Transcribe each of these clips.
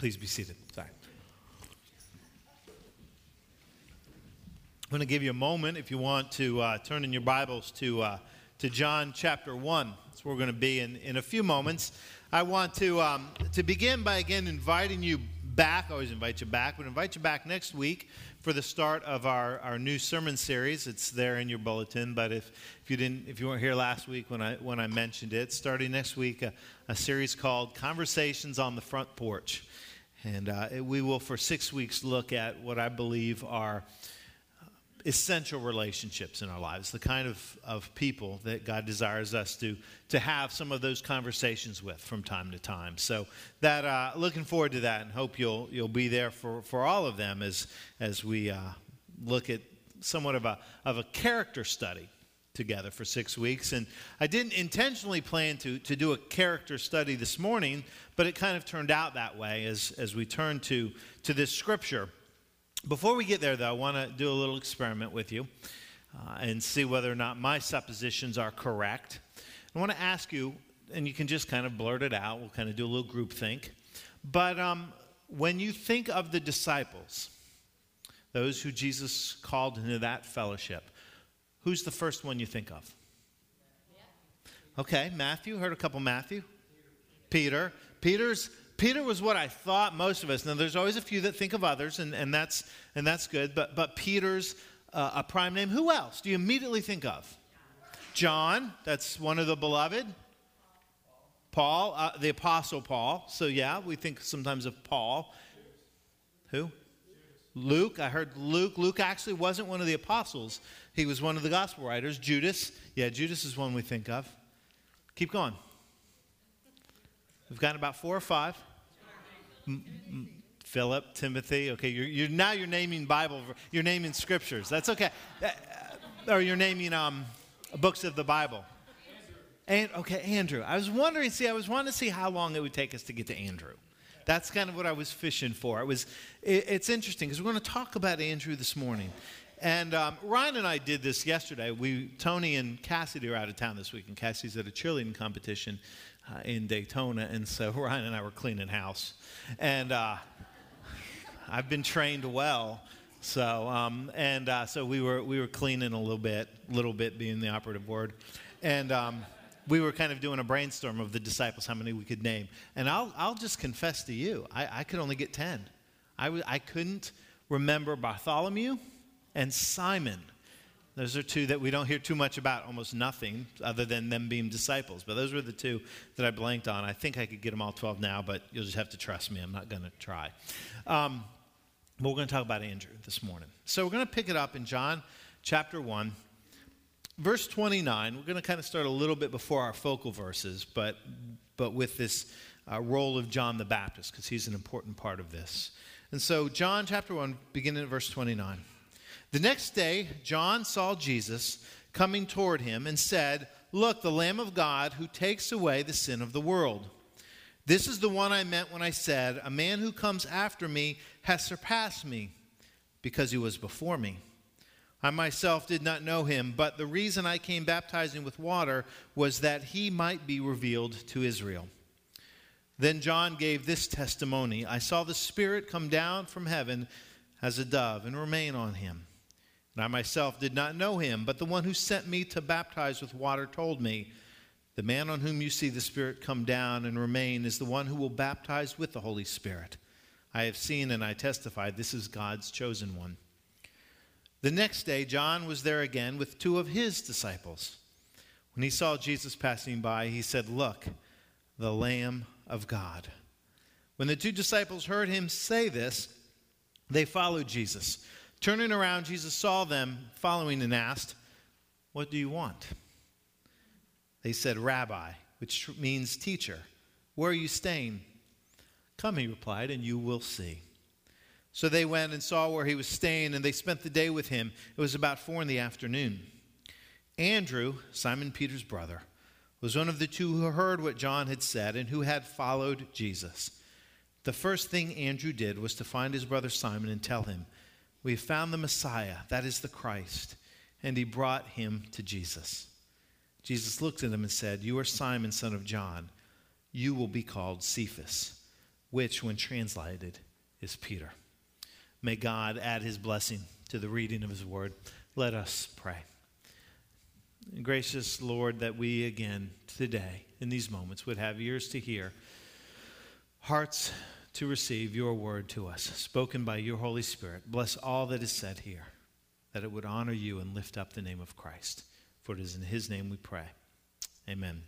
Please be seated. Sorry. I'm going to give you a moment if you want to uh, turn in your Bibles to, uh, to John chapter 1. That's where we're going to be in, in a few moments. I want to, um, to begin by again inviting you back. I always invite you back, but invite you back next week for the start of our, our new sermon series. It's there in your bulletin, but if, if you didn't if you weren't here last week when I when I mentioned it, starting next week, a, a series called Conversations on the Front Porch. And uh, we will, for six weeks, look at what I believe are essential relationships in our lives, the kind of, of people that God desires us to, to have some of those conversations with from time to time. So that uh, looking forward to that and hope you'll, you'll be there for, for all of them as, as we uh, look at somewhat of a, of a character study together for six weeks. And I didn't intentionally plan to, to do a character study this morning, but it kind of turned out that way as, as we turn to, to this scripture. Before we get there, though, I want to do a little experiment with you uh, and see whether or not my suppositions are correct. I want to ask you, and you can just kind of blurt it out. We'll kind of do a little group think. But um, when you think of the disciples, those who Jesus called into that fellowship, who's the first one you think of? Okay, Matthew. Heard a couple Matthew. Peter. Peter's Peter was what I thought most of us. Now, there's always a few that think of others, and, and, that's, and that's good, but, but Peter's uh, a prime name. Who else do you immediately think of? John, that's one of the beloved. Paul, uh, the Apostle Paul. So, yeah, we think sometimes of Paul. Who? Luke. I heard Luke. Luke actually wasn't one of the apostles, he was one of the gospel writers. Judas. Yeah, Judas is one we think of. Keep going. We've got about four or five. Philip, Timothy. Okay, you're, you're, now you're naming Bible, you're naming scriptures. That's okay. Uh, or you're naming um, books of the Bible. And okay, Andrew. I was wondering. See, I was wanting to see how long it would take us to get to Andrew. That's kind of what I was fishing for. It was. It, it's interesting because we're going to talk about Andrew this morning. And um, Ryan and I did this yesterday. We Tony and Cassidy are out of town this week, and Cassidy's at a cheerleading competition uh, in Daytona, and so Ryan and I were cleaning house, and uh, I've been trained well. So um, and uh, so we were we were cleaning a little bit, little bit being the operative word, and um, we were kind of doing a brainstorm of the disciples, how many we could name. And I'll I'll just confess to you, I, I could only get ten. I w- I couldn't remember Bartholomew and Simon. Those are two that we don't hear too much about, almost nothing, other than them being disciples. But those were the two that I blanked on. I think I could get them all 12 now, but you'll just have to trust me. I'm not going to try. Um, but we're going to talk about Andrew this morning. So we're going to pick it up in John chapter 1, verse 29. We're going to kind of start a little bit before our focal verses, but, but with this uh, role of John the Baptist, because he's an important part of this. And so, John chapter 1, beginning at verse 29. The next day, John saw Jesus coming toward him and said, Look, the Lamb of God who takes away the sin of the world. This is the one I meant when I said, A man who comes after me has surpassed me because he was before me. I myself did not know him, but the reason I came baptizing with water was that he might be revealed to Israel. Then John gave this testimony I saw the Spirit come down from heaven as a dove and remain on him. And I myself did not know him, but the one who sent me to baptize with water told me, The man on whom you see the Spirit come down and remain is the one who will baptize with the Holy Spirit. I have seen and I testify this is God's chosen one. The next day, John was there again with two of his disciples. When he saw Jesus passing by, he said, Look, the Lamb of God. When the two disciples heard him say this, they followed Jesus. Turning around, Jesus saw them following and asked, What do you want? They said, Rabbi, which means teacher. Where are you staying? Come, he replied, and you will see. So they went and saw where he was staying, and they spent the day with him. It was about four in the afternoon. Andrew, Simon Peter's brother, was one of the two who heard what John had said and who had followed Jesus. The first thing Andrew did was to find his brother Simon and tell him, we have found the Messiah, that is the Christ. And he brought him to Jesus. Jesus looked at him and said, You are Simon, son of John. You will be called Cephas, which, when translated, is Peter. May God add his blessing to the reading of his word. Let us pray. Gracious Lord, that we again today, in these moments, would have ears to hear, hearts to receive your word to us, spoken by your Holy Spirit. Bless all that is said here, that it would honor you and lift up the name of Christ. For it is in his name we pray. Amen.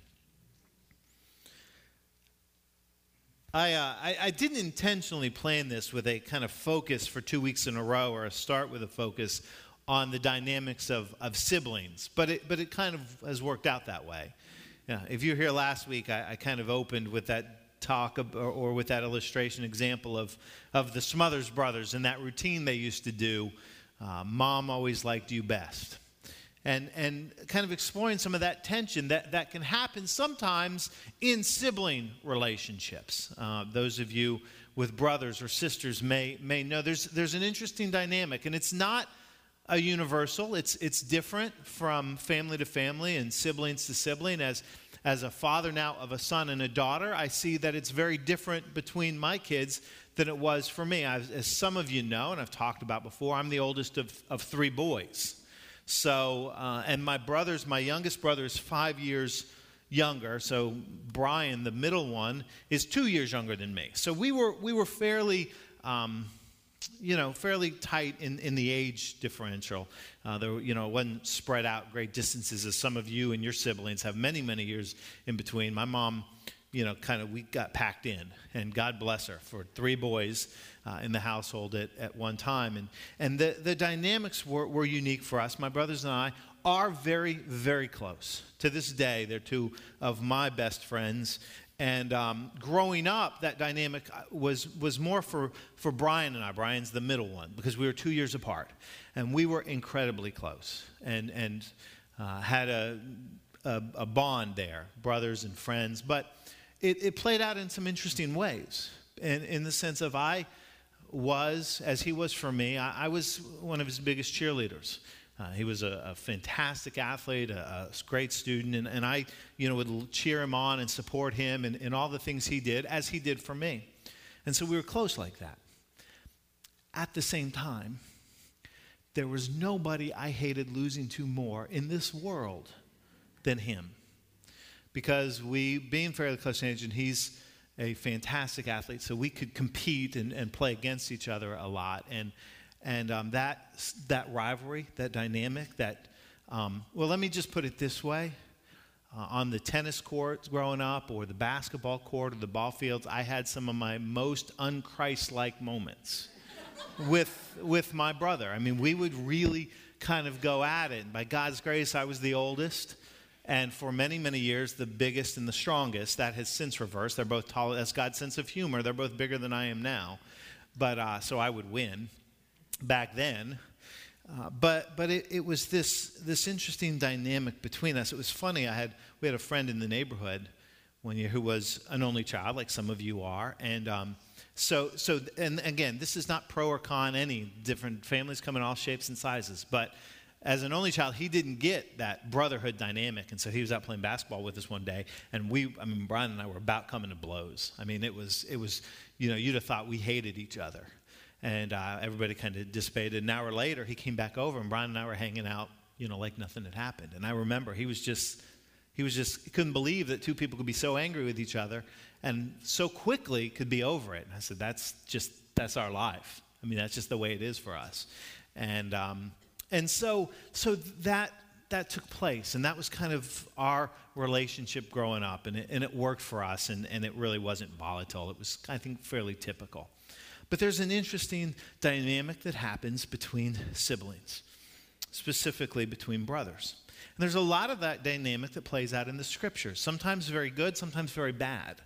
I, uh, I, I, didn't intentionally plan this with a kind of focus for two weeks in a row or a start with a focus on the dynamics of, of siblings, but it, but it kind of has worked out that way. Yeah, if you were here last week, I, I kind of opened with that talk of, or, or, with that illustration example of, of the Smothers brothers and that routine they used to do. Uh, Mom always liked you best and, and kind of exploring some of that tension that, that can happen sometimes in sibling relationships. Uh, those of you with brothers or sisters may, may know there's, there's an interesting dynamic, and it's not a universal, it's, it's different from family to family and siblings to sibling. As, as a father now of a son and a daughter, I see that it's very different between my kids than it was for me. I've, as some of you know, and I've talked about before, I'm the oldest of, of three boys. So, uh, and my brothers, my youngest brother is five years younger. So Brian, the middle one, is two years younger than me. So we were we were fairly. Um, you know, fairly tight in, in the age differential. Uh, there, you know, it wasn't spread out great distances as some of you and your siblings have many, many years in between. My mom, you know, kind of we got packed in, and God bless her for three boys uh, in the household at, at one time. And, and the, the dynamics were, were unique for us. My brothers and I are very, very close. To this day, they're two of my best friends. And um, growing up, that dynamic uh, was, was more for, for Brian and I. Brian's the middle one because we were two years apart. And we were incredibly close and, and uh, had a, a, a, bond there, brothers and friends. But it, it played out in some interesting ways. In, in the sense of I was, as he was for me, I, I was one of his biggest cheerleaders. Uh, he was a, a, fantastic athlete, a, a great student, and, and, I, you know, would cheer him on and support him in, in all the things he did, as he did for me. And so we were close like that. At the same time, there was nobody I hated losing to more in this world than him. Because we, being fairly close in age, and he's a fantastic athlete, so we could compete and, and play against each other a lot. And, and um, that, that rivalry, that dynamic, that, um, well, let me just put it this way. Uh, on the tennis courts growing up, or the basketball court, or the ball fields, I had some of my most unchrist like moments with, with my brother. I mean, we would really kind of go at it. And by God's grace, I was the oldest and for many, many years, the biggest and the strongest. That has since reversed. They're both tall. That's God's sense of humor. They're both bigger than I am now. But uh, so I would win back then. Uh, but but it, it was this this interesting dynamic between us. It was funny. I had we had a friend in the neighborhood one year who was an only child, like some of you are, and um, so so and again, this is not pro or con. Any different families come in all shapes and sizes, but as an only child, he didn't get that brotherhood dynamic. And so he was out playing basketball with us one day. And we, I mean, Brian and I were about coming to blows. I mean, it was, it was you know, you'd have thought we hated each other. And uh, everybody kind of dissipated. An hour later, he came back over, and Brian and I were hanging out, you know, like nothing had happened. And I remember he was just, he was just, he couldn't believe that two people could be so angry with each other and so quickly could be over it. And I said, that's just, that's our life. I mean, that's just the way it is for us. And, um, and so, so that, that took place, and that was kind of our relationship growing up, and it, and it worked for us, and, and it really wasn't volatile. It was, I think, fairly typical. But there's an interesting dynamic that happens between siblings, specifically between brothers. And there's a lot of that dynamic that plays out in the scriptures, sometimes very good, sometimes very bad.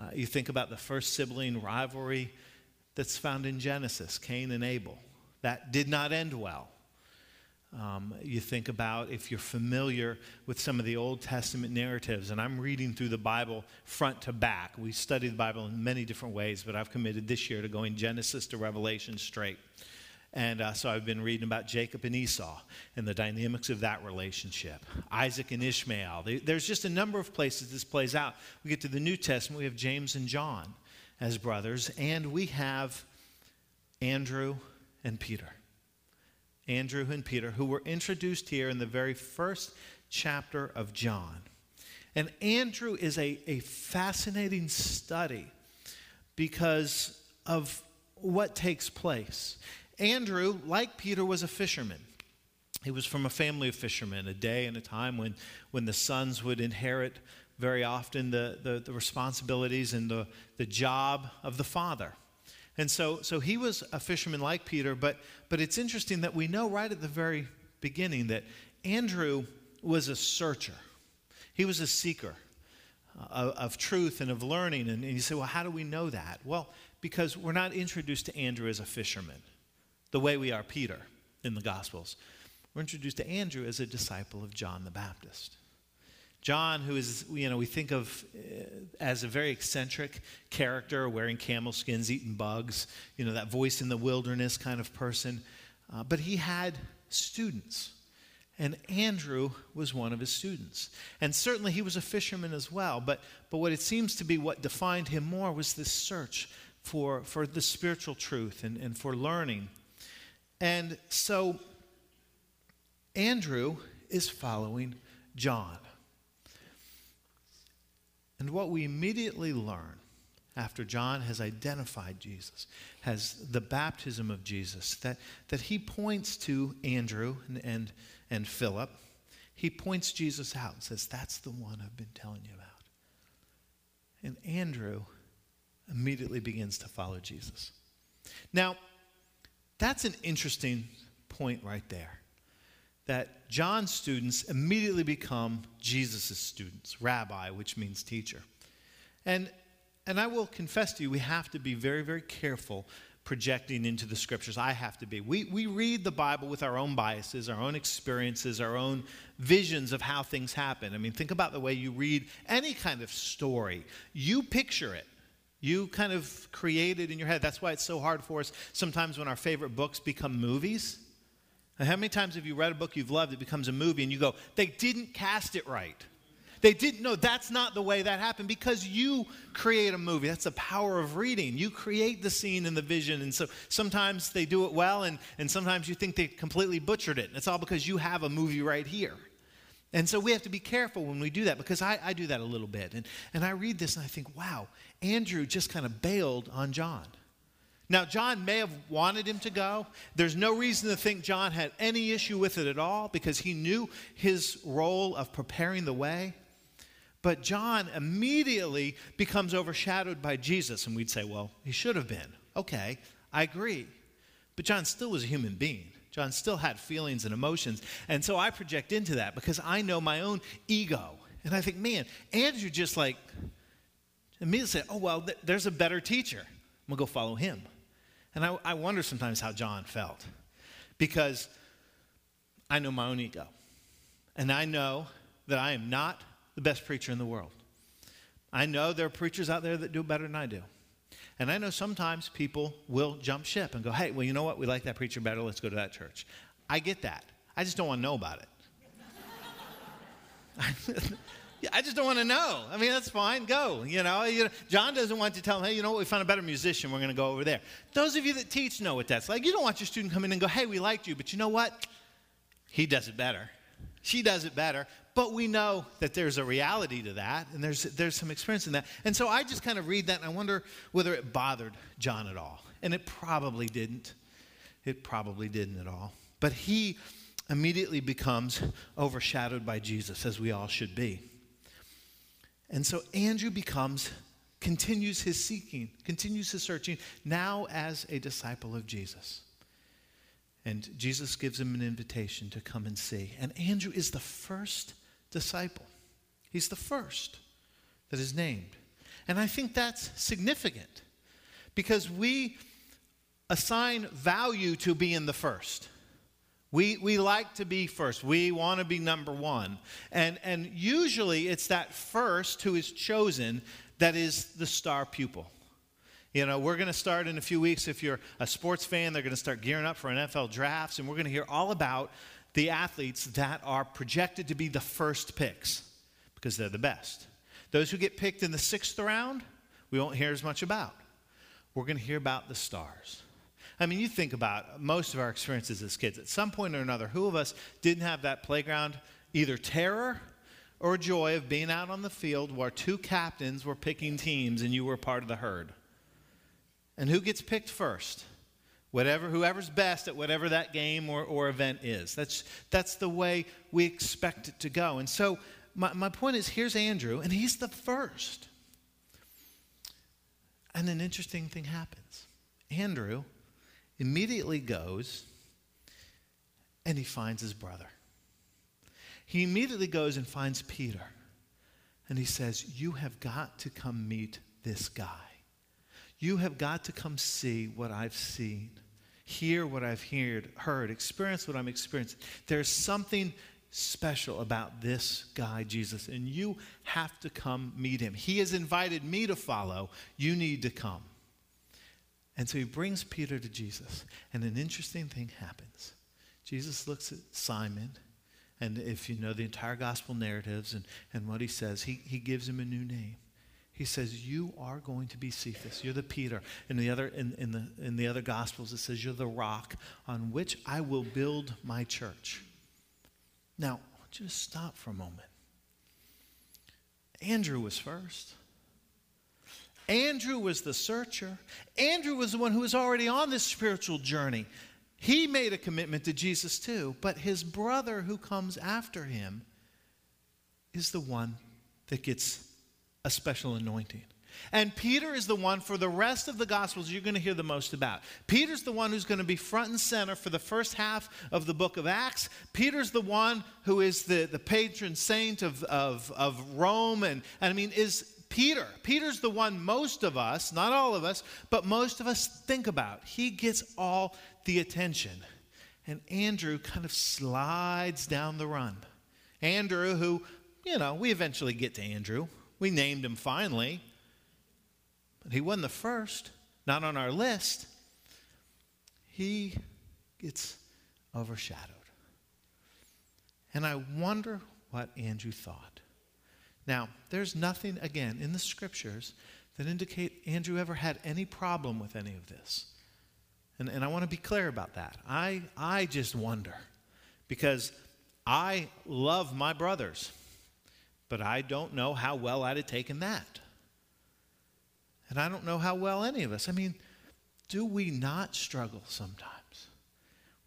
Uh, you think about the first sibling rivalry that's found in Genesis, Cain and Abel. That did not end well. Um, you think about if you're familiar with some of the Old Testament narratives, and I'm reading through the Bible front to back. We study the Bible in many different ways, but I've committed this year to going Genesis to Revelation straight. And uh, so I've been reading about Jacob and Esau and the dynamics of that relationship. Isaac and Ishmael. There's just a number of places this plays out. We get to the New Testament, we have James and John. as brothers, and we have Andrew and Peter. Andrew and Peter, who were introduced here in the very first chapter of John. And Andrew is a, a fascinating study because of what takes place. Andrew, like Peter, was a fisherman. He was from a family of fishermen, a day and a time when, when the sons would inherit very often the, the, the responsibilities and the, the job of the father. And so, so he was a fisherman like Peter, but, but it's interesting that we know right at the very beginning that Andrew was a searcher. He was a seeker uh, of, of truth and of learning. And, and you say, well, how do we know that? Well, because we're not introduced to Andrew as a fisherman the way we are Peter in the Gospels. We're introduced to Andrew as a disciple of John the Baptist. John, who is, you know, we think of uh, as a very eccentric character, wearing camel skins, eating bugs, you know, that voice in the wilderness kind of person. Uh, but he had students. And Andrew was one of his students. And certainly he was a fisherman as well. But, but what it seems to be what defined him more was this search for, for the spiritual truth and, and for learning. And so Andrew is following John. And what we immediately learn after John has identified Jesus, has the baptism of Jesus, that, that he points to Andrew and, and, and Philip. He points Jesus out and says, That's the one I've been telling you about. And Andrew immediately begins to follow Jesus. Now, that's an interesting point right there that John's students immediately become Jesus' students, rabbi, which means teacher. And, and I will confess to you, we have to be very, very careful projecting into the scriptures. I have to be. We, we read the Bible with our own biases, our own experiences, our own visions of how things happen. I mean, think about the way you read any kind of story. You picture it. You kind of create it in your head. That's why it's so hard for us sometimes when our favorite books become movies how many times have you read a book you've loved, it becomes a movie, and you go, they didn't cast it right? They didn't know that's not the way that happened because you create a movie. That's the power of reading. You create the scene and the vision. And so sometimes they do it well, and, and sometimes you think they completely butchered it. And it's all because you have a movie right here. And so we have to be careful when we do that because I, I do that a little bit. And, and I read this and I think, wow, Andrew just kind of bailed on John. Now, John may have wanted him to go. There's no reason to think John had any issue with it at all because he knew his role of preparing the way. But John immediately becomes overshadowed by Jesus. And we'd say, well, he should have been. Okay, I agree. But John still was a human being. John still had feelings and emotions. And so I project into that because I know my own ego. And I think, man, Andrew just like immediately said, oh, well, th- there's a better teacher. I'm going to go follow him. And I, I wonder sometimes how John felt because I know my own ego. And I know that I am not the best preacher in the world. I know there are preachers out there that do better than I do. And I know sometimes people will jump ship and go, hey, well, you know what? We like that preacher better. Let's go to that church. I get that. I just don't want to know about it. I just don't want to know. I mean, that's fine. Go. You know, you know, John doesn't want to tell him, hey, you know what? We found a better musician. We're going to go over there. Those of you that teach know what that's like. You don't want your student come in and go, hey, we liked you, but you know what? He does it better. She does it better. But we know that there's a reality to that, and there's, there's some experience in that. And so I just kind of read that, and I wonder whether it bothered John at all. And it probably didn't. It probably didn't at all. But he immediately becomes overshadowed by Jesus, as we all should be. And so Andrew becomes, continues his seeking, continues his searching, now as a disciple of Jesus. And Jesus gives him an invitation to come and see. And Andrew is the first disciple. He's the first that is named. And I think that's significant because we assign value to being the first. We, we like to be first. We want to be number one. And, and usually it's that first who is chosen that is the star pupil. You know, we're going to start in a few weeks. If you're a sports fan, they're going to start gearing up for NFL drafts, and we're going to hear all about the athletes that are projected to be the first picks because they're the best. Those who get picked in the sixth round, we won't hear as much about we're going to hear about the stars. I mean, you think about most of our experiences as kids. At some point or another, who of us didn't have that playground, either terror or joy of being out on the field where two captains were picking teams and you were part of the herd? And who gets picked first? Whatever, whoever's best at whatever that game or, or event is. That's, that's the way we expect it to go. And so, my, my point is here's Andrew, and he's the first. And an interesting thing happens. Andrew immediately goes and he finds his brother. He immediately goes and finds Peter. And he says, You have got to come meet this guy. You have got to come see what I've seen, hear what I've heard, heard, experience what I'm experiencing. There's something special about this guy, Jesus, and you have to come meet him. He has invited me to follow. You need to come. And so he brings Peter to Jesus, and an interesting thing happens. Jesus looks at Simon, and if you know the entire gospel narratives and, and what he says, he, he gives him a new name. He says, You are going to be Cephas. You're the Peter. In the, other, in, in, the, in the other gospels, it says, You're the rock on which I will build my church. Now, I want you to stop for a moment. Andrew was first. Andrew was the searcher. Andrew was the one who was already on this spiritual journey. He made a commitment to Jesus too, but his brother who comes after him is the one that gets a special anointing. And Peter is the one for the rest of the Gospels you're going to hear the most about. Peter's the one who's going to be front and center for the first half of the book of Acts. Peter's the one who is the, the patron saint of, of, of Rome. And, and I mean, is Peter. Peter's the one most of us, not all of us, but most of us think about. He gets all the attention. And Andrew kind of slides down the run. Andrew, who, you know, we eventually get to Andrew. We named him finally. But he wasn't the first, not on our list. He gets overshadowed. And I wonder what Andrew thought. Now, there's nothing, again, in the scriptures that indicate Andrew ever had any problem with any of this. And, and I want to be clear about that. I, I just wonder because I love my brothers, but I don't know how well I'd have taken that. And I don't know how well any of us. I mean, do we not struggle sometimes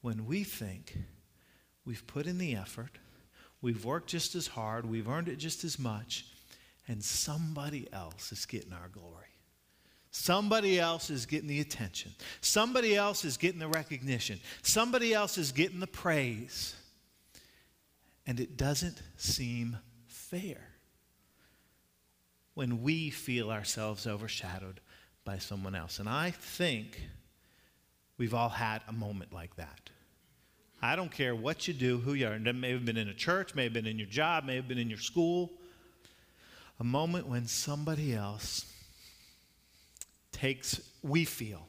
when we think we've put in the effort, we've worked just as hard, we've earned it just as much, and somebody else is getting our glory? Somebody else is getting the attention. Somebody else is getting the recognition. Somebody else is getting the praise. And it doesn't seem fair when we feel ourselves overshadowed by someone else. And I think we've all had a moment like that. I don't care what you do, who you are. It may have been in a church, may have been in your job, may have been in your school. A moment when somebody else takes, we feel,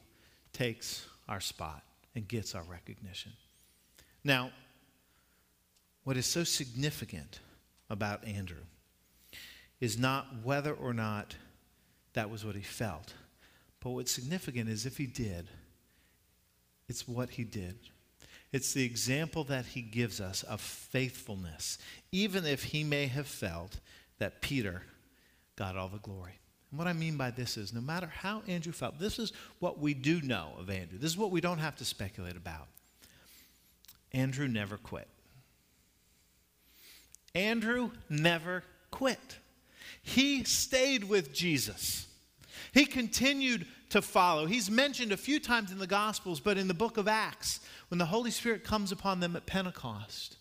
takes our spot and gets our recognition. Now, what is so significant about Andrew is not whether or not that was what he felt. But what's significant is if he did, it's what he did. It's the example that he gives us of faithfulness, even if he may have felt that Peter got all the glory. And what I mean by this is no matter how Andrew felt, this is what we do know of Andrew. This is what we don't have to speculate about. Andrew never quit. Andrew never quit. He stayed with Jesus. He continued to follow. He's mentioned a few times in the Gospels, but in the book of Acts, when the Holy Spirit comes upon them at Pentecost,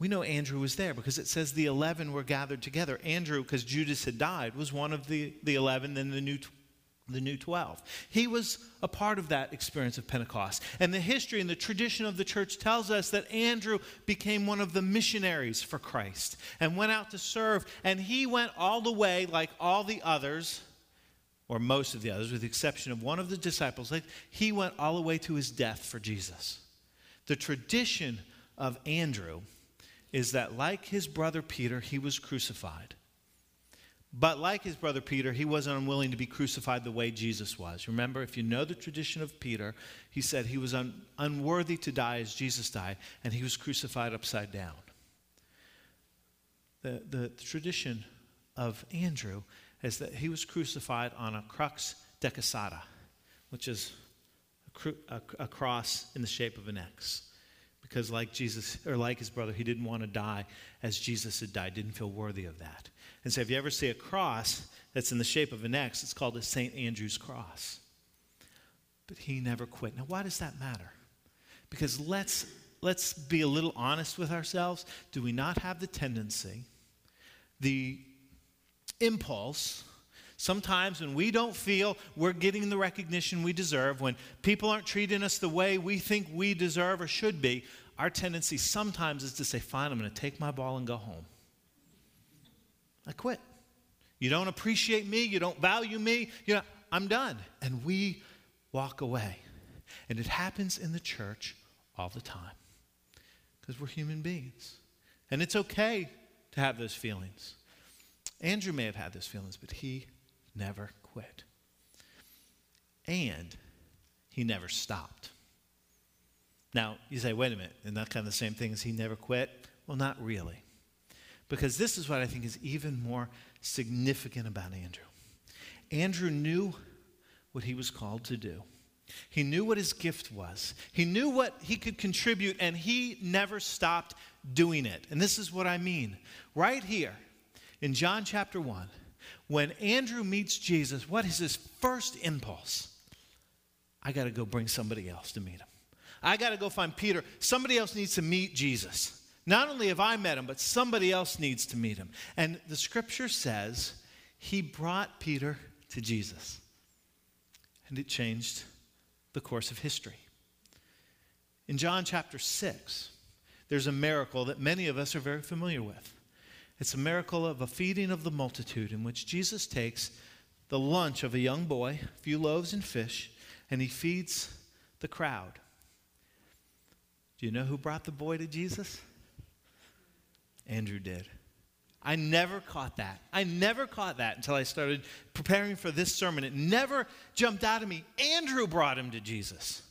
we know Andrew was there because it says the 11 were gathered together. Andrew, because Judas had died, was one of the, the 11, then the new the new 12. He was a part of that experience of Pentecost. And the history and the tradition of the church tells us that Andrew became one of the missionaries for Christ and went out to serve. And he went all the way, like all the others, or most of the others, with the exception of one of the disciples, like he went all the way to his death for Jesus. The tradition of Andrew is that, like his brother Peter, he was crucified. But like his brother Peter, he wasn't unwilling to be crucified the way Jesus was. Remember, if you know the tradition of Peter, he said he was un- unworthy to die as Jesus died, and he was crucified upside down. The, the tradition of Andrew is that he was crucified on a crux decussata, which is a, cru- a, a cross in the shape of an X. Because like Jesus or like his brother he didn't want to die as jesus had died didn't feel worthy of that. And so if you ever see a cross that's in the shape of an x it's called a st andrew's cross. But he never quit. Now why does that matter? Because let's let's be a little honest with ourselves. Do we not have the tendency the impulse Sometimes when we don't feel we're getting the recognition we deserve, when people aren't treating us the way we think we deserve or should be, our tendency sometimes is to say, Fine, I'm going to take my ball and go home. I quit. You don't appreciate me, you don't value me, you know, I'm done. And we walk away. And it happens in the church all the time because we're human beings. And it's okay to have those feelings. Andrew may have had those feelings, but he never quit. And he never stopped. Now, you say, wait a minute, isn't that kind of the same thing as he never quit? Well, not really. Because this is what I think is even more significant about Andrew. Andrew knew what he was called to do. He knew what his gift was. He knew what he could contribute, and he never stopped doing it. And this is what I mean. Right here in John chapter 1, when Andrew meets Jesus, what is his first impulse? I got to go bring somebody else to meet him. I got to go find Peter. Somebody else needs to meet Jesus. Not only have I met him, but somebody else needs to meet him. And the scripture says he brought Peter to Jesus. And it changed the course of history. In John chapter 6, there's a miracle that many of us are very familiar with. It's a miracle of a feeding of the multitude in which Jesus takes the lunch of a young boy, a few loaves and fish, and he feeds the crowd. Do you know who brought the boy to Jesus? Andrew did. I never caught that. I never caught that until I started preparing for this sermon. It never jumped out at me. Andrew brought him to Jesus.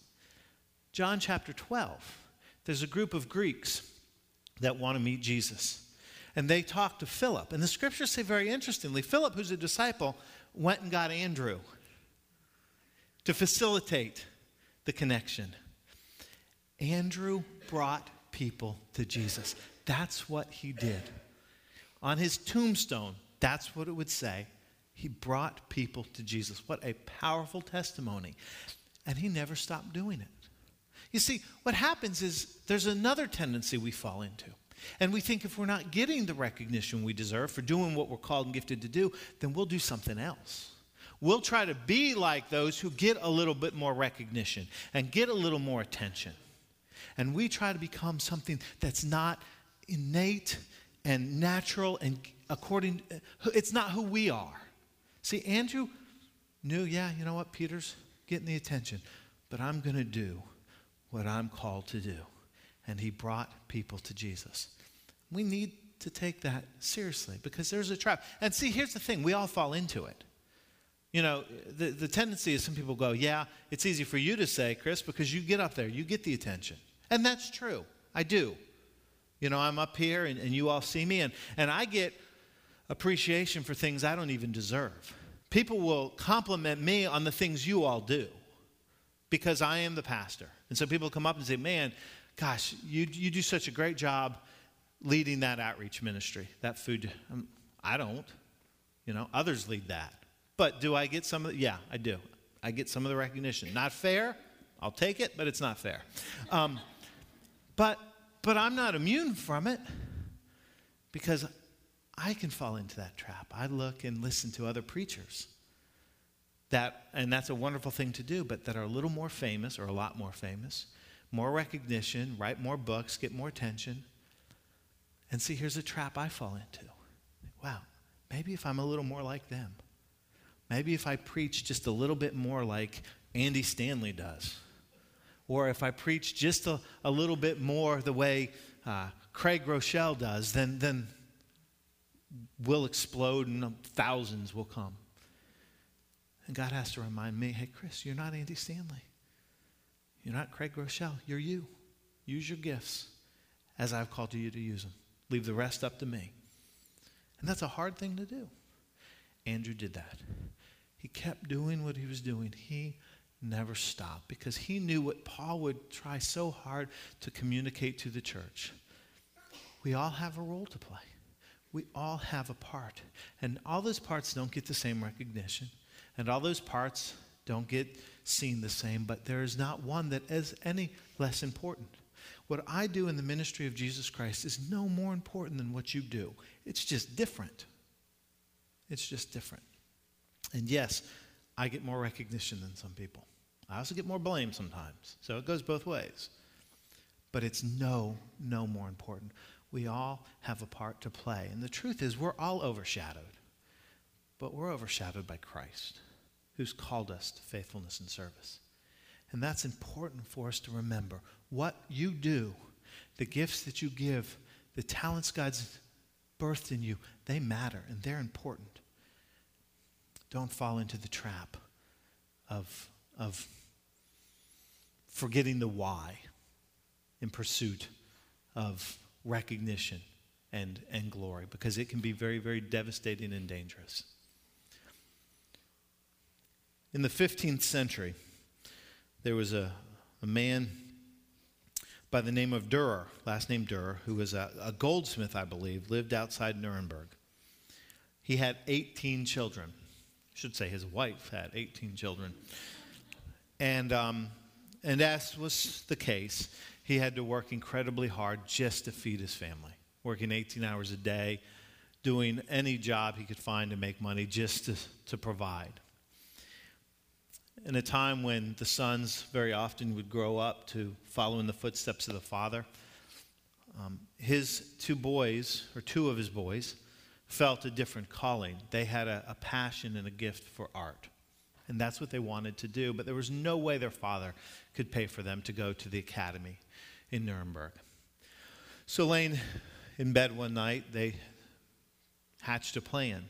John chapter 12, there's a group of Greeks that want to meet Jesus and they talked to Philip. And the scriptures say very interestingly Philip, who's a disciple, went and got Andrew to facilitate the connection. Andrew brought people to Jesus. That's what he did. On his tombstone, that's what it would say. He brought people to Jesus. What a powerful testimony. And he never stopped doing it. You see, what happens is there's another tendency we fall into. And we think if we're not getting the recognition we deserve for doing what we're called and gifted to do, then we'll do something else. We'll try to be like those who get a little bit more recognition and get a little more attention. And we try to become something that's not innate and natural and according, it's not who we are. See, Andrew knew, yeah, you know what, Peter's getting the attention, but I'm going to do what I'm called to do and he brought people to Jesus. We need to take that seriously because there's a trap. And see, here's the thing we all fall into it. You know, the, the tendency is some people go, yeah, it's easy for you to say, Chris, because you get up there, you get the attention. And that's true. I do. You know, I'm up here and, and you all see me, and, and I get appreciation for things I don't even deserve. People will compliment me on the things you all do because I am the pastor. And so people come up and say, man, gosh, you, you do such a great job leading that outreach ministry, that food. Um, I don't. You know, others lead that. But do I get some of the, yeah, I do. I get some of the recognition. Not fair. I'll take it, but it's not fair. Um, but, but I'm not immune from it because I can fall into that trap. I look and listen to other preachers that, and that's a wonderful thing to do, but that are a little more famous or a lot more famous more recognition, write more books, get more attention. And see, here's a trap I fall into. Wow, maybe if I'm a little more like them, maybe if I preach just a little bit more like Andy Stanley does, or if I preach just a, a little bit more the way uh, Craig Groeschel does, then, then, we'll explode and thousands will come. And God has to remind me hey, Chris, you're not Andy Stanley. You're not Craig Groeschel. You're you. Use your gifts as I've called you to use them. Leave the rest up to me. And that's a hard thing to do. Andrew did that. He kept doing what he was doing. He never stopped because he knew what Paul would try so hard to communicate to the church. We all have a role to play. We all have a part. And all those parts don't get the same recognition. And all those parts don't get seen the same, but there is not one that is any less important. What I do in the ministry of Jesus Christ is no more important than what you do. It's just different. It's just different. And yes, I get more recognition than some people. I also get more blame sometimes. So it goes both ways. But it's no, no more important. We all have a part to play. And the truth is, we're all overshadowed. But we're overshadowed by Christ, who's called us to faithfulness and service. And that's important for us to remember. What you do, the gifts that you give, the talents God's birthed in you, they matter and they're important. Don't fall into the trap of, of forgetting the why in pursuit of recognition and, and glory because it can be very, very devastating and dangerous. In the 15th century, there was a, a man by the name of Durer, last name Durer, who was a, a goldsmith, I believe, lived outside Nuremberg. He had 18 children. I should say his wife had 18 children. And um, and as was the case, he had to work incredibly hard just to feed his family, working 18 hours a day, doing any job he could find to make money just to, to provide. In a time when the sons very often would grow up to follow in the footsteps of the father, um, his two boys, or two of his boys, felt a different calling. They had a, a passion and a gift for art. And that's what they wanted to do. But there was no way their father could pay for them to go to the academy in Nuremberg. So, laying in bed one night, they hatched a plan.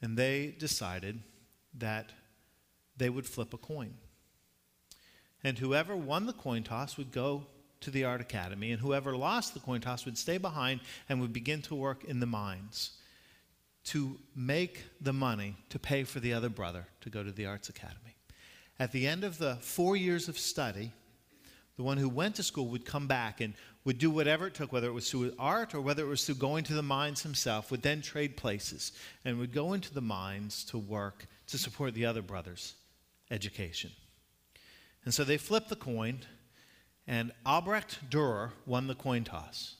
And they decided that they would flip a coin. And whoever won the coin toss would go to the art academy, and whoever lost the coin toss would stay behind and would begin to work in the mines to make the money to pay for the other brother to go to the Arts Academy. At the end of the four years of study, the one who went to school would come back and would do whatever it took, whether it was through art or whether it was through going to the mines himself, would then trade places and would go into the mines to work to support the other brother's education. And so they flipped the coin, and Albrecht Dürer won the coin toss.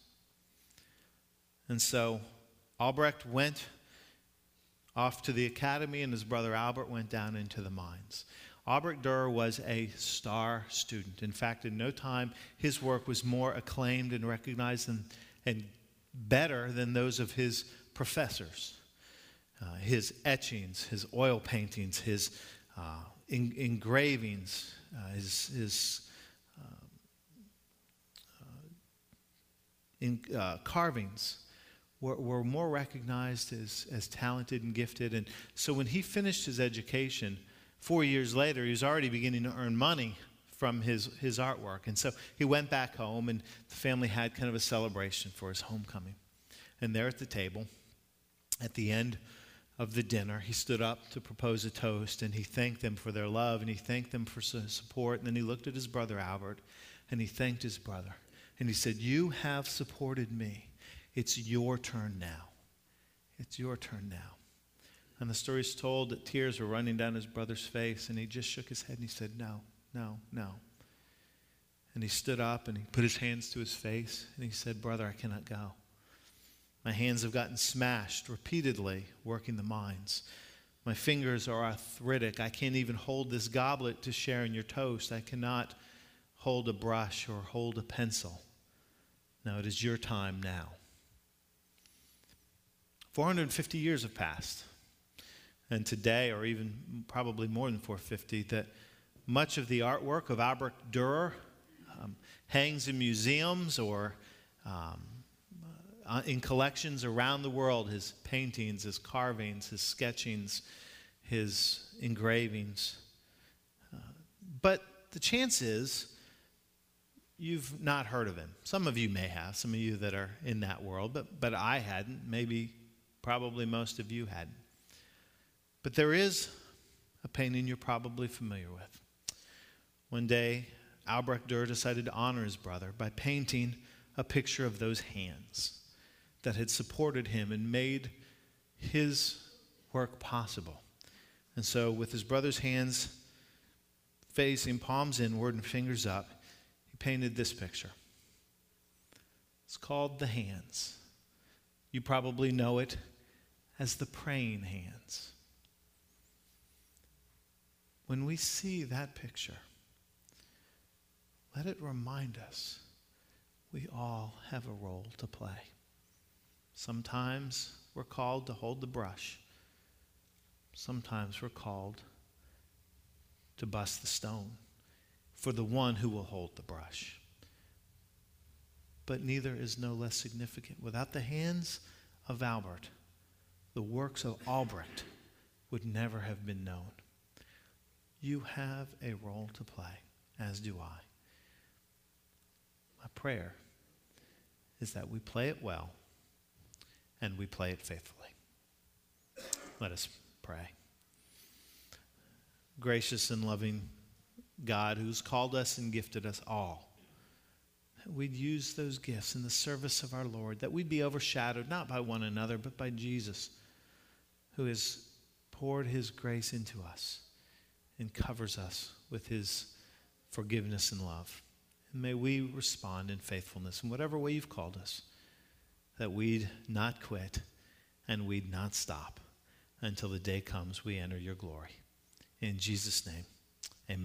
And so Albrecht went off to the academy, and his brother Albert went down into the mines. Albrecht Dürer was a star student. In fact, in no time, his work was more acclaimed and recognized and, and better than those of his professors. Uh, his etchings, his oil paintings, his uh, in, engravings, uh, his, his uh, uh, in, uh, carvings were, were more recognized as, as talented and gifted. And so when he finished his education, four years later, he was already beginning to earn money from his, his artwork. And so he went back home, and the family had kind of a celebration for his homecoming. And there at the table, at the end of the dinner, he stood up to propose a toast, and he thanked them for their love, and he thanked them for support. And then he looked at his brother Albert, and he thanked his brother. And he said, You have supported me it's your turn now. It's your turn now. And the story is told that tears were running down his brother's face, and he just shook his head and he said, No, no, no. And he stood up and he put his hands to his face and he said, Brother, I cannot go. My hands have gotten smashed repeatedly working the mines. My fingers are arthritic. I can't even hold this goblet to share in your toast. I cannot hold a brush or hold a pencil. Now it is your time now. 450 years have passed. And today, or even probably more than 450, that much of the artwork of Albrecht Dürer um, hangs in museums or um, uh, in collections around the world his paintings, his carvings, his sketchings, his engravings. Uh, but the chance is you've not heard of him. Some of you may have, some of you that are in that world, but, but I hadn't. Maybe, probably most of you hadn't. But there is a painting you're probably familiar with. One day, Albrecht Dürer decided to honor his brother by painting a picture of those hands that had supported him and made his work possible. And so, with his brother's hands facing palms inward and fingers up, he painted this picture. It's called the hands. You probably know it as the praying hands. When we see that picture, let it remind us we all have a role to play. Sometimes we're called to hold the brush. Sometimes we're called to bust the stone for the one who will hold the brush. But neither is no less significant. Without the hands of Albert, the works of Albrecht would never have been known. You have a role to play, as do I. My prayer is that we play it well and we play it faithfully. Let us pray. Gracious and loving God who's called us and gifted us all, we'd use those gifts in the service of our Lord, that we'd be overshadowed not by one another, but by Jesus, who has poured his grace into us and covers us with his forgiveness and love. And may we respond in faithfulness in whatever way you've called us, that we'd not quit and we'd not stop until the day comes we enter your glory. In Jesus' name.